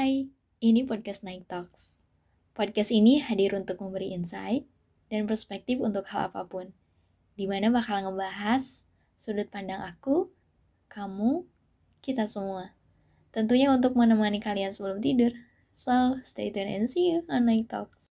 Ini podcast Night Talks. Podcast ini hadir untuk memberi insight dan perspektif untuk hal apa pun. di mana bakal ngebahas sudut pandang aku, kamu, kita semua. Tentunya untuk menemani kalian sebelum tidur. So, stay tuned and see you on Night Talks.